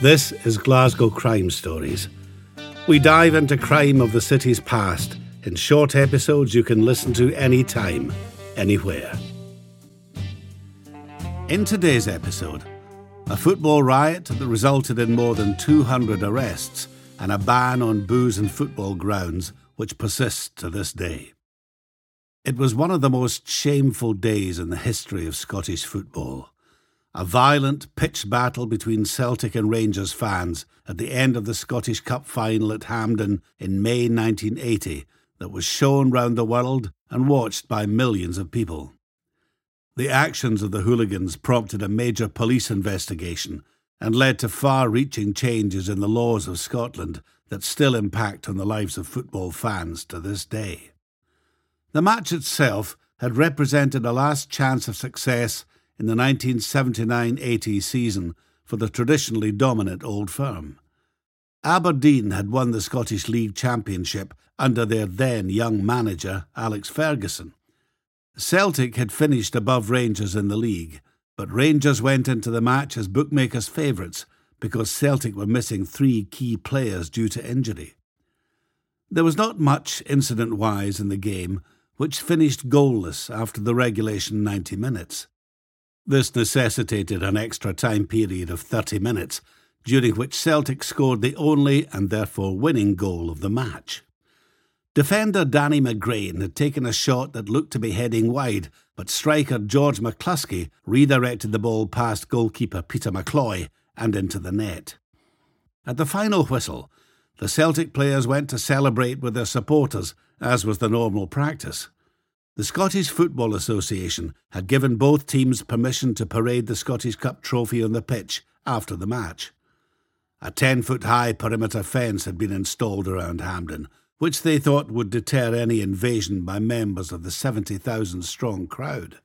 This is Glasgow Crime Stories. We dive into crime of the city's past in short episodes you can listen to anytime, anywhere. In today's episode, a football riot that resulted in more than 200 arrests and a ban on booze in football grounds which persists to this day. It was one of the most shameful days in the history of Scottish football a violent pitched battle between Celtic and Rangers fans at the end of the Scottish Cup final at Hampden in May 1980 that was shown round the world and watched by millions of people. The actions of the hooligans prompted a major police investigation and led to far reaching changes in the laws of Scotland that still impact on the lives of football fans to this day. The match itself had represented a last chance of success in the 1979 80 season for the traditionally dominant Old Firm. Aberdeen had won the Scottish League Championship under their then young manager, Alex Ferguson. Celtic had finished above Rangers in the league, but Rangers went into the match as bookmakers' favourites because Celtic were missing three key players due to injury. There was not much incident wise in the game, which finished goalless after the regulation 90 minutes. This necessitated an extra time period of 30 minutes, during which Celtic scored the only and therefore winning goal of the match. Defender Danny McGrain had taken a shot that looked to be heading wide, but striker George McCluskey redirected the ball past goalkeeper Peter McCloy and into the net. At the final whistle, the Celtic players went to celebrate with their supporters, as was the normal practice. The Scottish Football Association had given both teams permission to parade the Scottish Cup trophy on the pitch after the match. A 10 foot high perimeter fence had been installed around Hampden, which they thought would deter any invasion by members of the 70,000 strong crowd.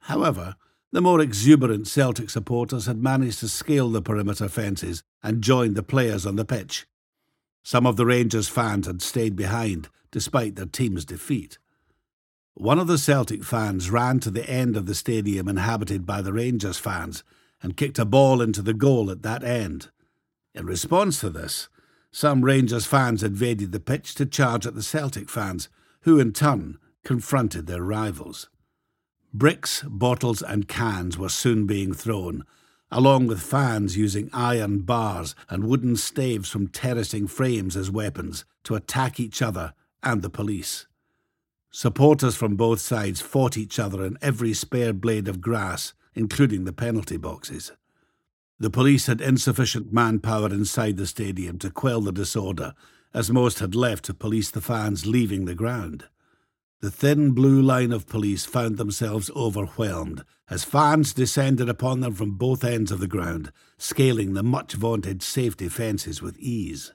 However, the more exuberant Celtic supporters had managed to scale the perimeter fences and join the players on the pitch. Some of the Rangers fans had stayed behind, despite their team's defeat. One of the Celtic fans ran to the end of the stadium inhabited by the Rangers fans and kicked a ball into the goal at that end. In response to this, some Rangers fans invaded the pitch to charge at the Celtic fans, who in turn confronted their rivals. Bricks, bottles, and cans were soon being thrown, along with fans using iron bars and wooden staves from terracing frames as weapons to attack each other and the police. Supporters from both sides fought each other in every spare blade of grass, including the penalty boxes. The police had insufficient manpower inside the stadium to quell the disorder, as most had left to police the fans leaving the ground. The thin blue line of police found themselves overwhelmed as fans descended upon them from both ends of the ground, scaling the much vaunted safety fences with ease.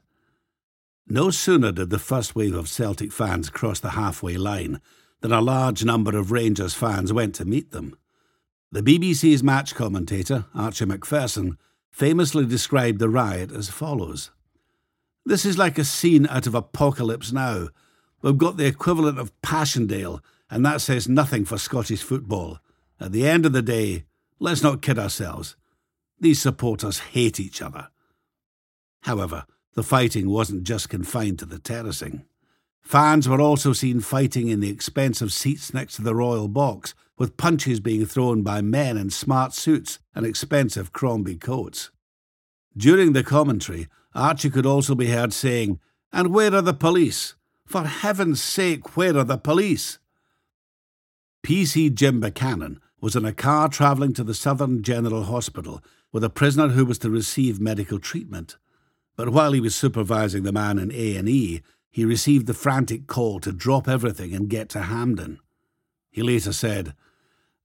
No sooner did the first wave of Celtic fans cross the halfway line than a large number of Rangers fans went to meet them. The BBC's match commentator, Archie Macpherson, famously described the riot as follows This is like a scene out of Apocalypse Now. We've got the equivalent of Passchendaele, and that says nothing for Scottish football. At the end of the day, let's not kid ourselves. These supporters hate each other. However, the fighting wasn't just confined to the terracing. Fans were also seen fighting in the expensive seats next to the royal box, with punches being thrown by men in smart suits and expensive Crombie coats. During the commentary, Archie could also be heard saying, And where are the police? For heaven's sake, where are the police? PC Jim Buchanan was in a car travelling to the Southern General Hospital with a prisoner who was to receive medical treatment. But while he was supervising the man in A&E, he received the frantic call to drop everything and get to Hampden. He later said,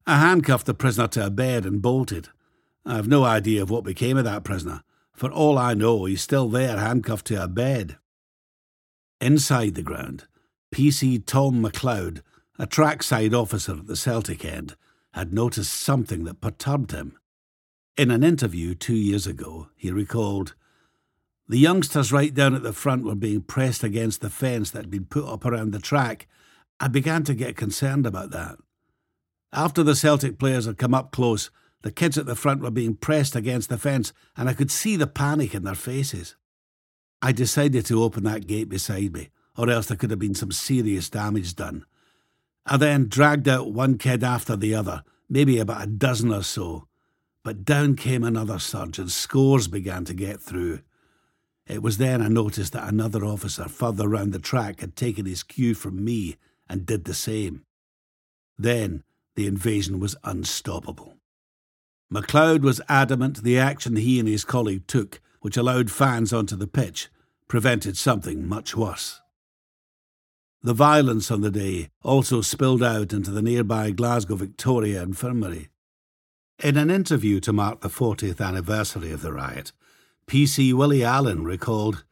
I handcuffed the prisoner to a bed and bolted. I have no idea of what became of that prisoner. For all I know, he's still there handcuffed to a bed. Inside the ground, PC Tom McLeod, a trackside officer at the Celtic end, had noticed something that perturbed him. In an interview two years ago, he recalled, the youngsters right down at the front were being pressed against the fence that had been put up around the track. I began to get concerned about that. After the Celtic players had come up close, The kids at the front were being pressed against the fence, and I could see the panic in their faces. I decided to open that gate beside me, or else there could have been some serious damage done. I then dragged out one kid after the other, maybe about a dozen or so. But down came another surge, and scores began to get through. It was then I noticed that another officer further round the track had taken his cue from me and did the same. Then the invasion was unstoppable. McLeod was adamant the action he and his colleague took, which allowed fans onto the pitch, prevented something much worse. The violence on the day also spilled out into the nearby Glasgow Victoria Infirmary. In an interview to mark the 40th anniversary of the riot, PC Willie Allen recalled,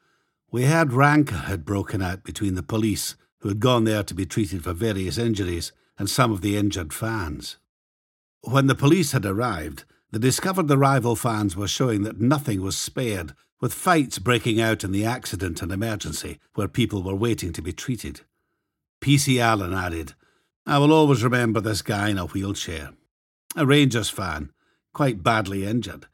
We heard rancour had broken out between the police, who had gone there to be treated for various injuries, and some of the injured fans. When the police had arrived, they discovered the rival fans were showing that nothing was spared, with fights breaking out in the accident and emergency where people were waiting to be treated. P.C. Allen added, I will always remember this guy in a wheelchair. A Rangers fan, quite badly injured.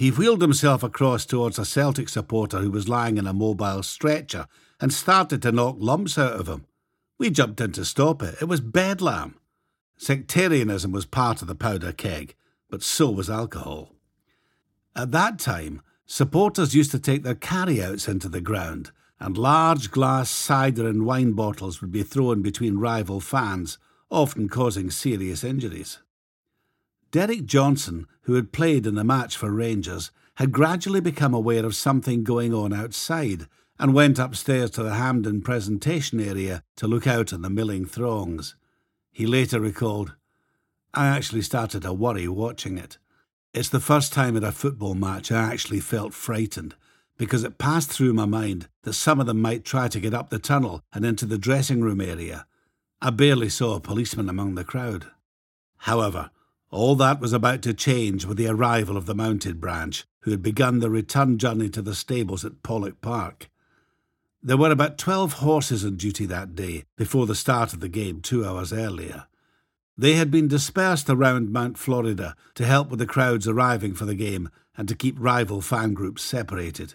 He wheeled himself across towards a Celtic supporter who was lying in a mobile stretcher and started to knock lumps out of him. We jumped in to stop it. It was bedlam. Sectarianism was part of the powder keg, but so was alcohol. At that time, supporters used to take their carryouts into the ground, and large glass cider and wine bottles would be thrown between rival fans, often causing serious injuries. Derek Johnstone, who had played in the match for Rangers, had gradually become aware of something going on outside and went upstairs to the Hampden presentation area to look out on the milling throngs. He later recalled, I actually started to worry watching it. It's the first time at a football match I actually felt frightened, because it passed through my mind that some of them might try to get up the tunnel and into the dressing room area. I barely saw a policeman among the crowd. However, all that was about to change with the arrival of the mounted branch, who had begun the return journey to the stables at Pollok Park. There were about twelve horses on duty that day before the start of the game two hours earlier. They had been dispersed around Mount Florida to help with the crowds arriving for the game and to keep rival fan groups separated.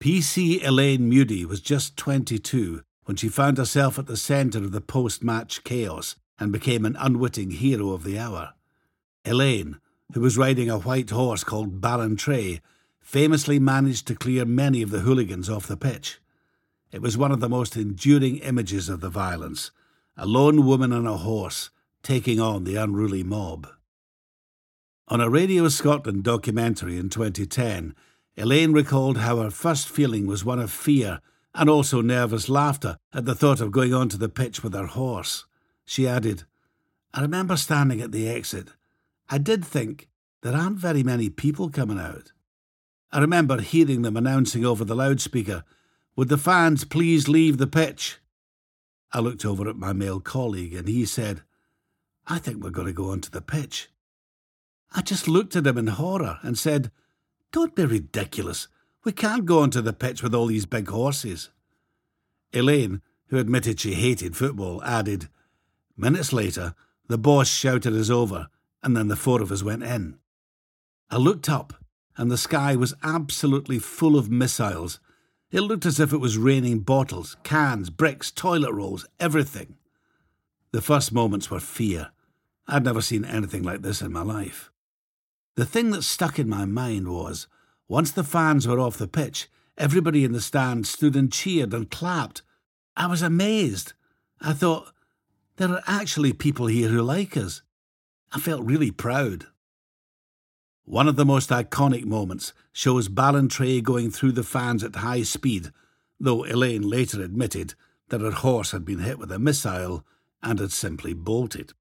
PC Elaine Moody was just 22 when she found herself at the centre of the post match chaos and became an unwitting hero of the hour. Elaine, who was riding a white horse called Ballantrae, famously managed to clear many of the hooligans off the pitch. It was one of the most enduring images of the violence a lone woman on a horse taking on the unruly mob. On a Radio Scotland documentary in 2010, Elaine recalled how her first feeling was one of fear and also nervous laughter at the thought of going onto the pitch with her horse. She added, I remember standing at the exit. I did think, there aren't very many people coming out. I remember hearing them announcing over the loudspeaker, would the fans please leave the pitch? I looked over at my male colleague and he said, I think we're going to go onto the pitch. I just looked at him in horror and said, Don't be ridiculous. We can't go onto the pitch with all these big horses. Elaine, who admitted she hated football, added, Minutes later, the boss shouted us over, and then the four of us went in. I looked up, and the sky was absolutely full of missiles it looked as if it was raining bottles, cans, bricks, toilet rolls, everything. The first moments were fear. I'd never seen anything like this in my life. The thing that stuck in my mind was once the fans were off the pitch, everybody in the stand stood and cheered and clapped. I was amazed. I thought, there are actually people here who like us. I felt really proud. One of the most iconic moments shows Ballantrae going through the fans at high speed, though Elaine later admitted that her horse had been hit with a missile and had simply bolted.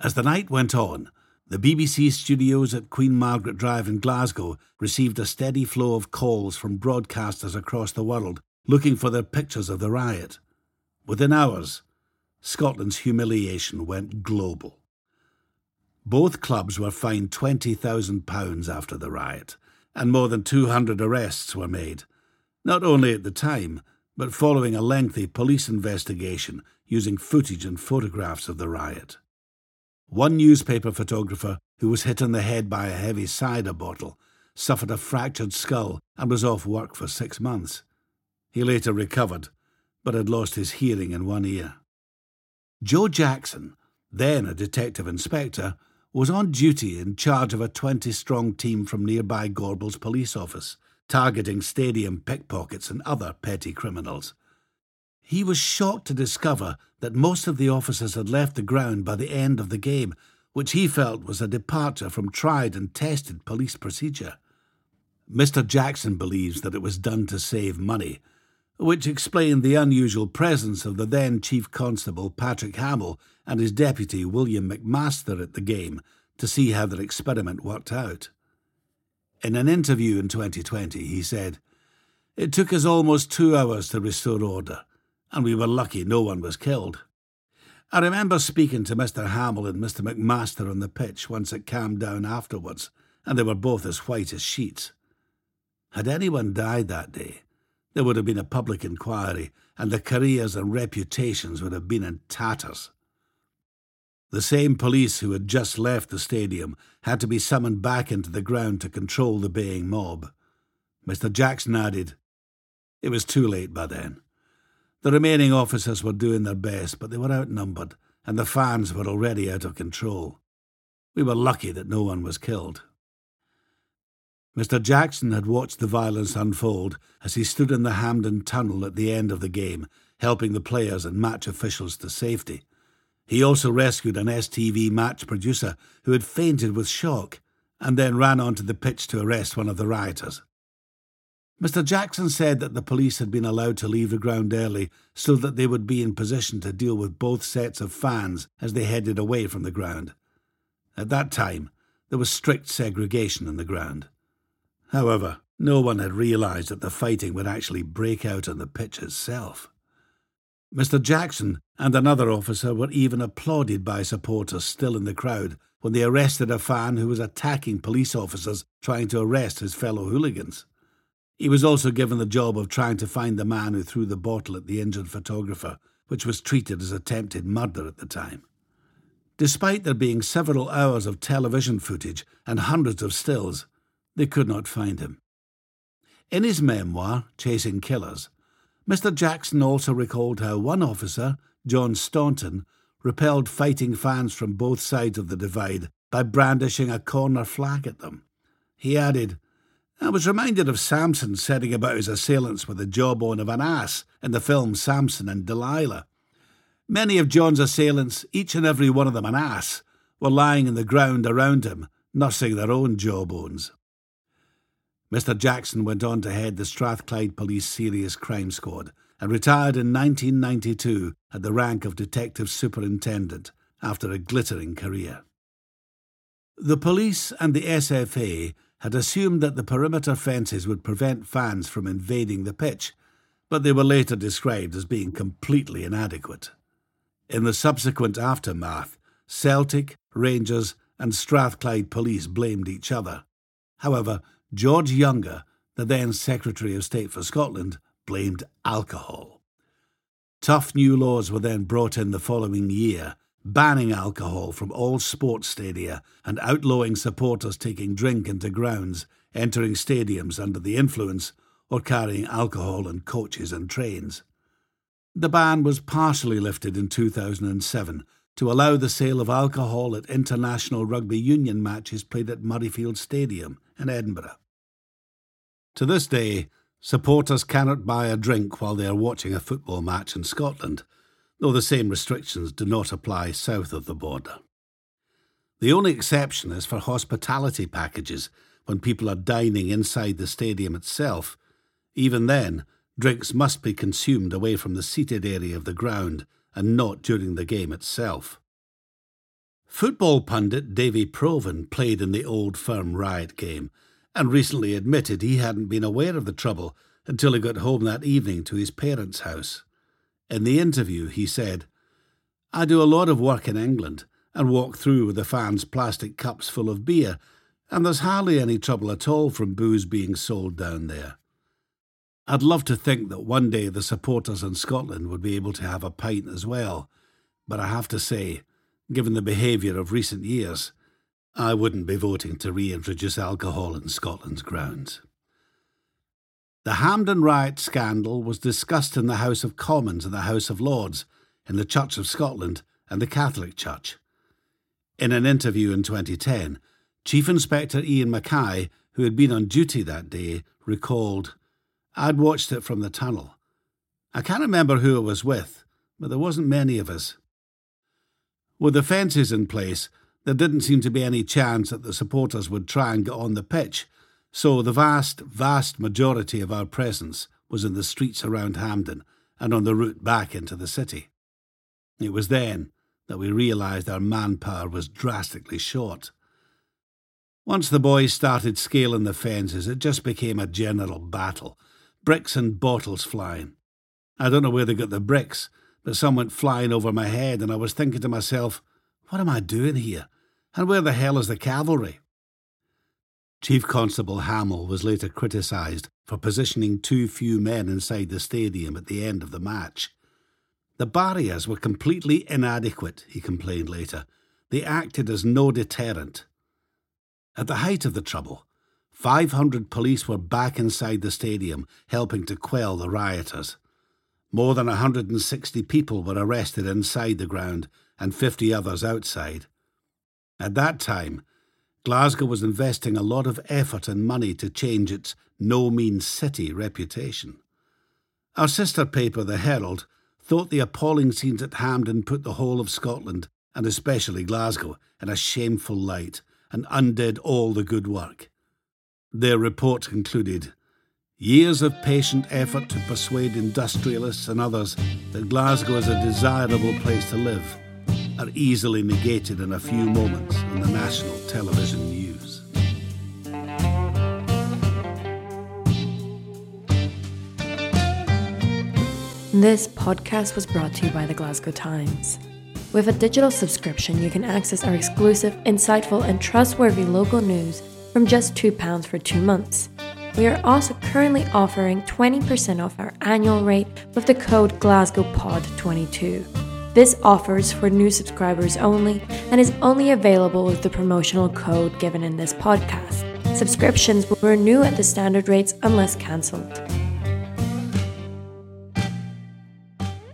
As the night went on, the BBC studios at Queen Margaret Drive in Glasgow received a steady flow of calls from broadcasters across the world looking for their pictures of the riot. Within hours, Scotland's humiliation went global. Both clubs were fined £20,000 after the riot, and more than 200 arrests were made, not only at the time, but following a lengthy police investigation using footage and photographs of the riot. One newspaper photographer, who was hit on the head by a heavy cider bottle, suffered a fractured skull, and was off work for six months. He later recovered, but had lost his hearing in one ear. Joe Jackson, then a detective inspector, was on duty in charge of a 20 strong team from nearby Gorbals police office, targeting stadium pickpockets and other petty criminals. He was shocked to discover that most of the officers had left the ground by the end of the game, which he felt was a departure from tried and tested police procedure. Mr. Jackson believes that it was done to save money, which explained the unusual presence of the then Chief Constable Patrick Hamill and his deputy William McMaster at the game to see how their experiment worked out. In an interview in 2020, he said, It took us almost two hours to restore order and we were lucky no one was killed. I remember speaking to Mr. Hamill and Mr. McMaster on the pitch once it calmed down afterwards, and they were both as white as sheets. Had anyone died that day, there would have been a public inquiry, and the careers and reputations would have been in tatters. The same police who had just left the stadium had to be summoned back into the ground to control the baying mob. Mr. Jackson added, It was too late by then. The remaining officers were doing their best, but they were outnumbered, and the fans were already out of control. We were lucky that no one was killed. Mr. Jackson had watched the violence unfold as he stood in the Hampden Tunnel at the end of the game, helping the players and match officials to safety. He also rescued an STV match producer who had fainted with shock and then ran onto the pitch to arrest one of the rioters. Mr. Jackson said that the police had been allowed to leave the ground early so that they would be in position to deal with both sets of fans as they headed away from the ground. At that time, there was strict segregation in the ground. However, no one had realised that the fighting would actually break out on the pitch itself. Mr. Jackson and another officer were even applauded by supporters still in the crowd when they arrested a fan who was attacking police officers trying to arrest his fellow hooligans. He was also given the job of trying to find the man who threw the bottle at the injured photographer, which was treated as attempted murder at the time. Despite there being several hours of television footage and hundreds of stills, they could not find him. In his memoir, Chasing Killers, Mr. Jackson also recalled how one officer, John Staunton, repelled fighting fans from both sides of the divide by brandishing a corner flag at them. He added, I was reminded of Samson setting about his assailants with the jawbone of an ass in the film Samson and Delilah. Many of John's assailants, each and every one of them an ass, were lying in the ground around him, nursing their own jawbones. Mr. Jackson went on to head the Strathclyde Police Serious Crime Squad and retired in 1992 at the rank of Detective Superintendent after a glittering career. The police and the SFA had assumed that the perimeter fences would prevent fans from invading the pitch, but they were later described as being completely inadequate. In the subsequent aftermath, Celtic, Rangers, and Strathclyde police blamed each other. However, George Younger, the then Secretary of State for Scotland, blamed alcohol. Tough new laws were then brought in the following year banning alcohol from all sports stadia and outlawing supporters taking drink into grounds, entering stadiums under the influence, or carrying alcohol in coaches and trains. The ban was partially lifted in 2007 to allow the sale of alcohol at international rugby union matches played at Murrayfield Stadium in Edinburgh. To this day, supporters cannot buy a drink while they are watching a football match in Scotland though the same restrictions do not apply south of the border. The only exception is for hospitality packages when people are dining inside the stadium itself. Even then, drinks must be consumed away from the seated area of the ground and not during the game itself. Football pundit Davy Provan played in the Old Firm riot game and recently admitted he hadn't been aware of the trouble until he got home that evening to his parents' house. In the interview, he said, I do a lot of work in England and walk through with the fans' plastic cups full of beer, and there's hardly any trouble at all from booze being sold down there. I'd love to think that one day the supporters in Scotland would be able to have a pint as well, but I have to say, given the behaviour of recent years, I wouldn't be voting to reintroduce alcohol in Scotland's grounds. The Hampden riot scandal was discussed in the House of Commons and the House of Lords, in the Church of Scotland and the Catholic Church. In an interview in 2010, Chief Inspector Ian Mackay, who had been on duty that day, recalled, I'd watched it from the tunnel. I can't remember who I was with, but there wasn't many of us. With the fences in place, there didn't seem to be any chance that the supporters would try and get on the pitch, so the vast, vast majority of our presence was in the streets around Hampden and on the route back into the city. It was then that we realised our manpower was drastically short. Once the boys started scaling the fences, it just became a general battle, bricks and bottles flying. I don't know where they got the bricks, but some went flying over my head, and I was thinking to myself, what am I doing here? And where the hell is the cavalry? Chief Constable Hamill was later criticised for positioning too few men inside the stadium at the end of the match. The barriers were completely inadequate, he complained later. They acted as no deterrent. At the height of the trouble, 500 police were back inside the stadium helping to quell the rioters. More than 160 people were arrested inside the ground and 50 others outside. At that time, Glasgow was investing a lot of effort and money to change its no mean city reputation. Our sister paper, The Herald, thought the appalling scenes at Hampden put the whole of Scotland, and especially Glasgow, in a shameful light and undid all the good work. Their report concluded Years of patient effort to persuade industrialists and others that Glasgow is a desirable place to live are easily negated in a few moments on the national television news. This podcast was brought to you by the Glasgow Times. With a digital subscription, you can access our exclusive, insightful, and trustworthy local news from just £2 for two months. We are also currently offering 20% off our annual rate with the code GlasgowPod22. This offer is for new subscribers only and is only available with the promotional code given in this podcast. Subscriptions will renew at the standard rates unless cancelled.